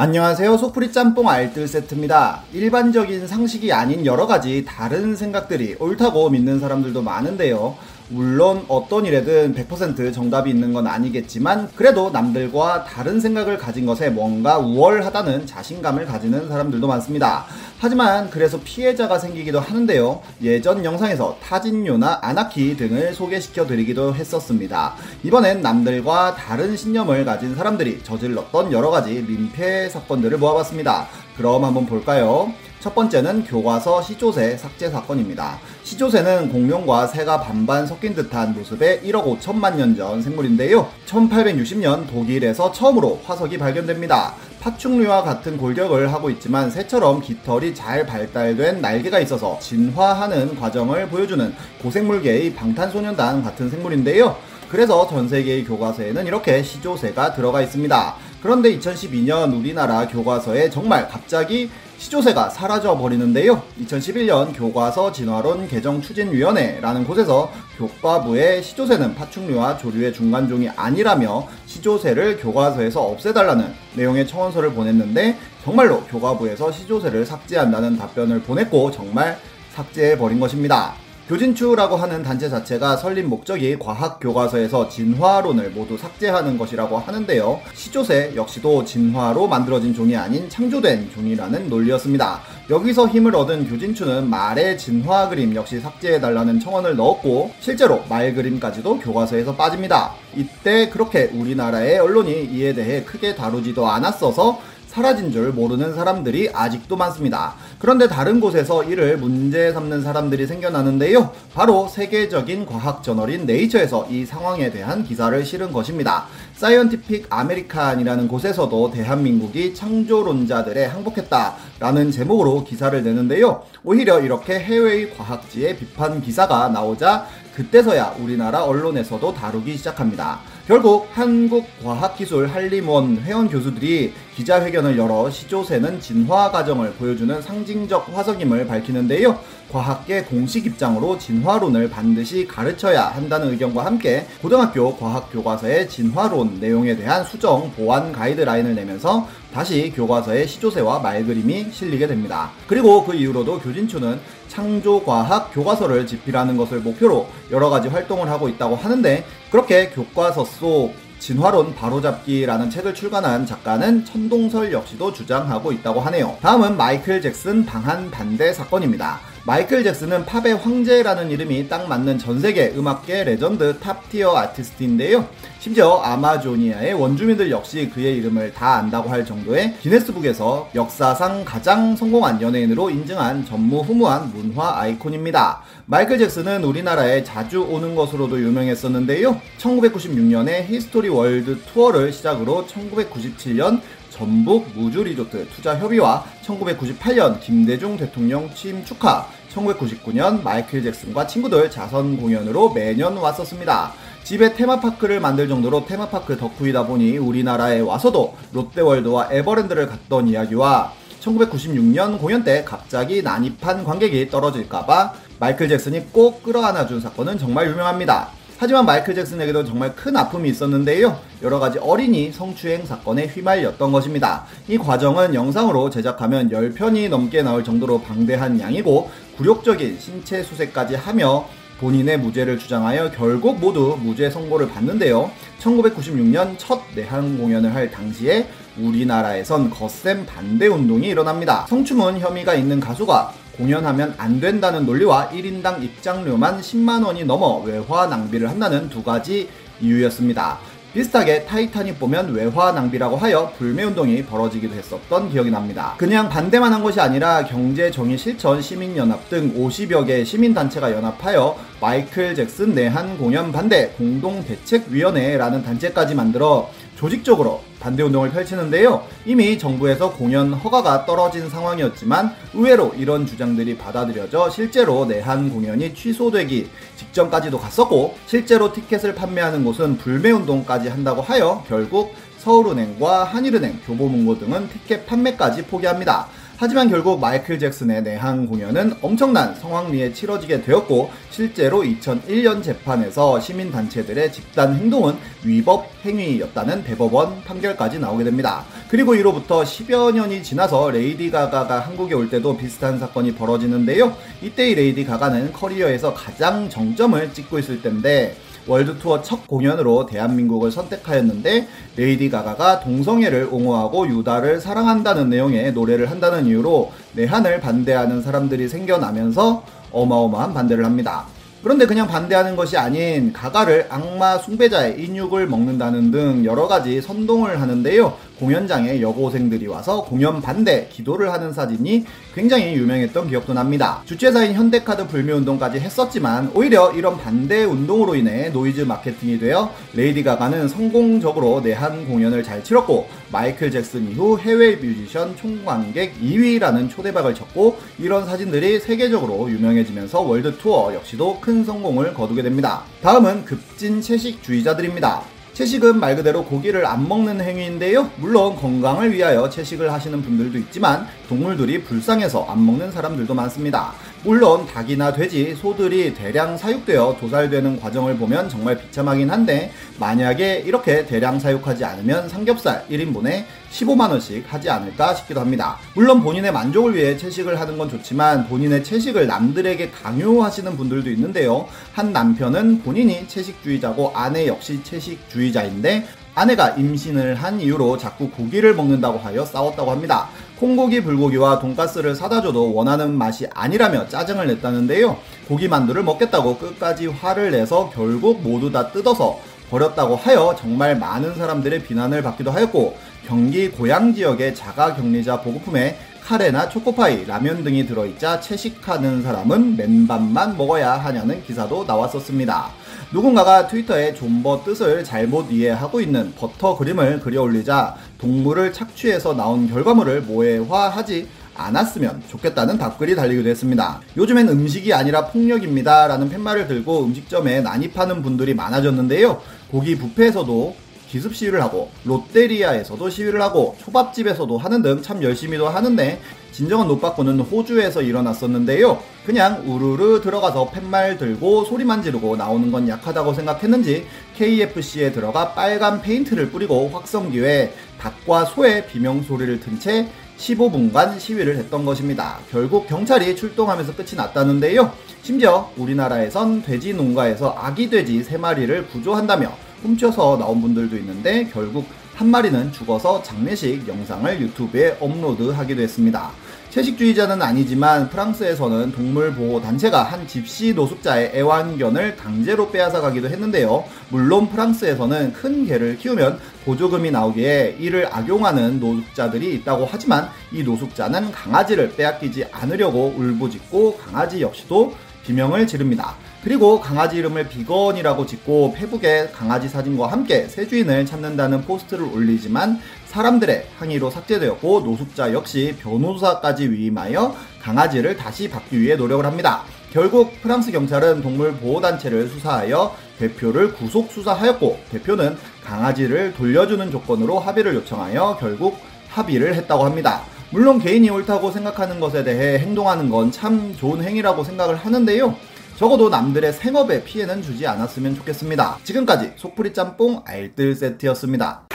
안녕하세요. 속풀이 짬뽕 알뜰 세트입니다. 일반적인 상식이 아닌 여러 가지 다른 생각들이 옳다고 믿는 사람들도 많은데요. 물론 어떤 일에든 100% 정답이 있는 건 아니겠지만 그래도 남들과 다른 생각을 가진 것에 뭔가 우월하다는 자신감을 가지는 사람들도 많습니다. 하지만 그래서 피해자가 생기기도 하는데요. 예전 영상에서 타진요나 아나키 등을 소개시켜 드리기도 했었습니다. 이번엔 남들과 다른 신념을 가진 사람들이 저질렀던 여러 가지 민폐 사건들을 모아봤습니다. 그럼 한번 볼까요? 첫 번째는 교과서 시조새 삭제 사건입니다. 시조새는 공룡과 새가 반반 섞인 듯한 모습의 1억 5천만 년 전 생물인데요. 1860년 독일에서 처음으로 화석이 발견됩니다. 파충류와 같은 골격을 하고 있지만 새처럼 깃털이 잘 발달된 날개가 있어서 진화하는 과정을 보여주는 고생물계의 방탄소년단 같은 생물인데요. 그래서 전 세계의 교과서에는 이렇게 시조새가 들어가 있습니다. 그런데 2012년 우리나라 교과서에 정말 갑자기 시조새가 사라져 버리는데요. 2011년 교과서 진화론 개정 추진위원회라는 곳에서 교과부에 시조새는 파충류와 조류의 중간종이 아니라며 시조새를 교과서에서 없애달라는 내용의 청원서를 보냈는데 정말로 교과부에서 시조새를 삭제한다는 답변을 보냈고 정말 삭제해 버린 것입니다. 교진추라고 하는 단체 자체가 설립 목적이 과학 교과서에서 진화론을 모두 삭제하는 것이라고 하는데요. 시조새 역시도 진화로 만들어진 종이 아닌 창조된 종이라는 논리였습니다. 여기서 힘을 얻은 교진추는 말의 진화 그림 역시 삭제해달라는 청원을 넣었고 실제로 말 그림까지도 교과서에서 빠집니다. 이때 그렇게 우리나라의 언론이 이에 대해 크게 다루지도 않았어서 사라진 줄 모르는 사람들이 아직도 많습니다. 그런데 다른 곳에서 이를 문제 삼는 사람들이 생겨나는데요. 바로 세계적인 과학 저널인 네이처에서 이 상황에 대한 기사를 실은 것입니다. 사이언티픽 아메리칸이라는 곳에서도 대한민국이 창조론자들에 항복했다라는 제목으로 기사를 내는데요. 오히려 이렇게 해외의 과학지에 비판 기사가 나오자 그때서야 우리나라 언론에서도 다루기 시작합니다. 결국 한국과학기술 한림원 회원 교수들이 기자회견을 열어 시조새는 진화 과정을 보여주는 상징적 화석임을 밝히는데요. 과학계 공식 입장으로 진화론을 반드시 가르쳐야 한다는 의견과 함께 고등학교 과학 교과서의 진화론 내용에 대한 수정 보완 가이드라인을 내면서 다시 교과서에 시조새와 말그림이 실리게 됩니다. 그리고 그 이후로도 교진추는 창조과학 교과서를 집필하는 것을 목표로 여러 가지 활동을 하고 있다고 하는데 그렇게 교과서 속 진화론 바로잡기라는 책을 출간한 작가는 천동설 역시도 주장하고 있다고 하네요. 다음은 마이클 잭슨 방한 반대 사건입니다. 마이클 잭슨은 팝의 황제라는 이름이 딱 맞는 전 세계 음악계 레전드 top tier 아티스트인데요. 심지어 아마조니아의 원주민들 역시 그의 이름을 다 안다고 할 정도의 기네스북에서 역사상 가장 성공한 연예인으로 인증한 전무후무한 문화 아이콘입니다. 마이클 잭슨은 우리나라에 자주 오는 것으로도 유명했었는데요. 1996년에 히스토리 월드 투어를 시작으로 1997년 전북 무주 리조트 투자 협의와 1998년 김대중 대통령 취임 축하, 1999년 마이클 잭슨과 친구들 자선 공연으로 매년 왔었습니다. 집에 테마파크를 만들 정도로 테마파크 덕후이다 보니 우리나라에 와서도 롯데월드와 에버랜드를 갔던 이야기와 1996년 공연 때 갑자기 난입한 관객이 떨어질까봐 마이클 잭슨이 꼭 끌어안아준 사건은 정말 유명합니다. 하지만 마이클 잭슨에게도 정말 큰 아픔이 있었는데요. 여러 가지 어린이 성추행 사건에 휘말렸던 것입니다. 이 과정은 영상으로 제작하면 10편이 넘게 나올 정도로 방대한 양이고 굴욕적인 신체 수색까지 하며 본인의 무죄를 주장하여 결국 모두 무죄 선고를 받는데요. 1996년 첫 내한 공연을 할 당시에 우리나라에선 거센 반대 운동이 일어납니다. 성추문 혐의가 있는 가수가 공연하면 안 된다는 논리와 1인당 입장료만 10만원이 넘어 외화 낭비를 한다는 두 가지 이유였습니다. 비슷하게 타이타닉 보면 외화 낭비라고 하여 불매운동이 벌어지기도 했었던 기억이 납니다. 그냥 반대만 한 것이 아니라 경제 정의 실천 시민연합 등 50여 개 시민단체가 연합하여 마이클 잭슨 내한 공연 반대 공동대책위원회라는 단체까지 만들어 조직적으로 반대 운동을 펼치는데요. 이미 정부에서 공연 허가가 떨어진 상황이었지만 의외로 이런 주장들이 받아들여져 실제로 내한 공연이 취소되기 직전까지도 갔었고 실제로 티켓을 판매하는 곳은 불매 운동까지 한다고 하여 결국 서울은행과 한일은행, 교보문고 등은 티켓 판매까지 포기합니다. 하지만 결국 마이클 잭슨의 내한 공연은 엄청난 성황리에 치러지게 되었고 실제로 2001년 재판에서 시민단체들의 집단 행동은 위법 행위였다는 대법원 판결까지 나오게 됩니다. 그리고 이로부터 10여 년이 지나서 레이디 가가가 한국에 올 때도 비슷한 사건이 벌어지는데요. 이때의 레이디 가가는 커리어에서 가장 정점을 찍고 있을 때인데 월드 투어 첫 공연으로 대한민국을 선택하였는데 레이디 가가가 동성애를 옹호하고 유다를 사랑한다는 내용의 노래를 한다는 이유로 내한을 반대하는 사람들이 생겨나면서 어마어마한 반대를 합니다. 그런데 그냥 반대하는 것이 아닌 가가를 악마 숭배자에 인육을 먹는다는 등 여러 가지 선동을 하는데요. 공연장에 여고생들이 와서 공연 반대 기도를 하는 사진이 굉장히 유명했던 기억도 납니다. 주최사인 현대카드 불매운동까지 했었지만 오히려 이런 반대 운동으로 인해 노이즈 마케팅이 되어 레이디 가가는 성공적으로 내한 공연을 잘 치렀고 마이클 잭슨 이후 해외 뮤지션 총관객 2위라는 초대박을 쳤고 이런 사진들이 세계적으로 유명해지면서 월드 투어 역시도 큰 성공을 거두게 됩니다. 다음은 급진 채식주의자들입니다. 채식은 말 그대로 고기를 안 먹는 행위인데요. 물론 건강을 위하여 채식을 하시는 분들도 있지만 동물들이 불쌍해서 안 먹는 사람들도 많습니다. 물론 닭이나 돼지, 소들이 대량 사육되어 도살되는 과정을 보면 정말 비참하긴 한데 만약에 이렇게 대량 사육하지 않으면 삼겹살 1인분에 15만원씩 하지 않을까 싶기도 합니다. 물론 본인의 만족을 위해 채식을 하는 건 좋지만 본인의 채식을 남들에게 강요하시는 분들도 있는데요. 한 남편은 본인이 채식주의자고 아내 역시 채식주의자인데 아내가 임신을 한 이유로 자꾸 고기를 먹는다고 하여 싸웠다고 합니다. 콩고기 불고기와 돈가스를 사다 줘도 원하는 맛이 아니라며 짜증을 냈다는데요. 고기 만두를 먹겠다고 끝까지 화를 내서 결국 모두 다 뜯어서 버렸다고 하여 정말 많은 사람들의 비난을 받기도 하였고 경기 고양 지역의 자가 격리자 보급품에 카레나 초코파이, 라면 등이 들어있자 채식하는 사람은 맨밥만 먹어야 하냐는 기사도 나왔었습니다. 누군가가 트위터에 존버 뜻을 잘못 이해하고 있는 버터 그림을 그려 올리자 동물을 착취해서 나온 결과물을 모해화하지 않았으면 좋겠다는 답글이 달리기도 했습니다. 요즘엔 음식이 아니라 폭력입니다. 라는 팻말을 들고 음식점에 난입하는 분들이 많아졌는데요. 고기 뷔페에서도 기습 시위를 하고 롯데리아에서도 시위를 하고 초밥집에서도 하는 등 참 열심히도 하는데 진정한 노빠꾸는 호주에서 일어났었는데요. 그냥 우르르 들어가서 팻말 들고 소리만 지르고 나오는 건 약하다고 생각했는지 KFC에 들어가 빨간 페인트를 뿌리고 확성기에 닭과 소의 비명 소리를 튼 채 15분간 시위를 했던 것입니다. 결국 경찰이 출동하면서 끝이 났다는데요. 심지어 우리나라에선 돼지 농가에서 아기 돼지 3마리를 구조한다며 훔쳐서 나온 분들도 있는데 결국 한 마리는 죽어서 장례식 영상을 유튜브에 업로드하기도 했습니다. 채식주의자는 아니지만 프랑스에서는 동물보호단체가 한 집시 노숙자의 애완견을 강제로 빼앗아 가기도 했는데요. 물론 프랑스에서는 큰 개를 키우면 보조금이 나오기에 이를 악용하는 노숙자들이 있다고 하지만 이 노숙자는 강아지를 빼앗기지 않으려고 울부짖고 강아지 역시도 비명을 지릅니다. 그리고 강아지 이름을 비건이라고 짓고 페북에 강아지 사진과 함께 새 주인을 찾는다는 포스트를 올리지만 사람들의 항의로 삭제되었고 노숙자 역시 변호사까지 위임하여 강아지를 다시 받기 위해 노력을 합니다. 결국 프랑스 경찰은 동물 보호단체를 수사하여 대표를 구속 수사하였고 대표는 강아지를 돌려주는 조건으로 합의를 요청하여 결국 합의를 했다고 합니다. 물론 개인이 옳다고 생각하는 것에 대해 행동하는 건 참 좋은 행위라고 생각을 하는데요. 적어도 남들의 생업에 피해는 주지 않았으면 좋겠습니다. 지금까지 속풀이 짬뽕 알뜰 세트였습니다.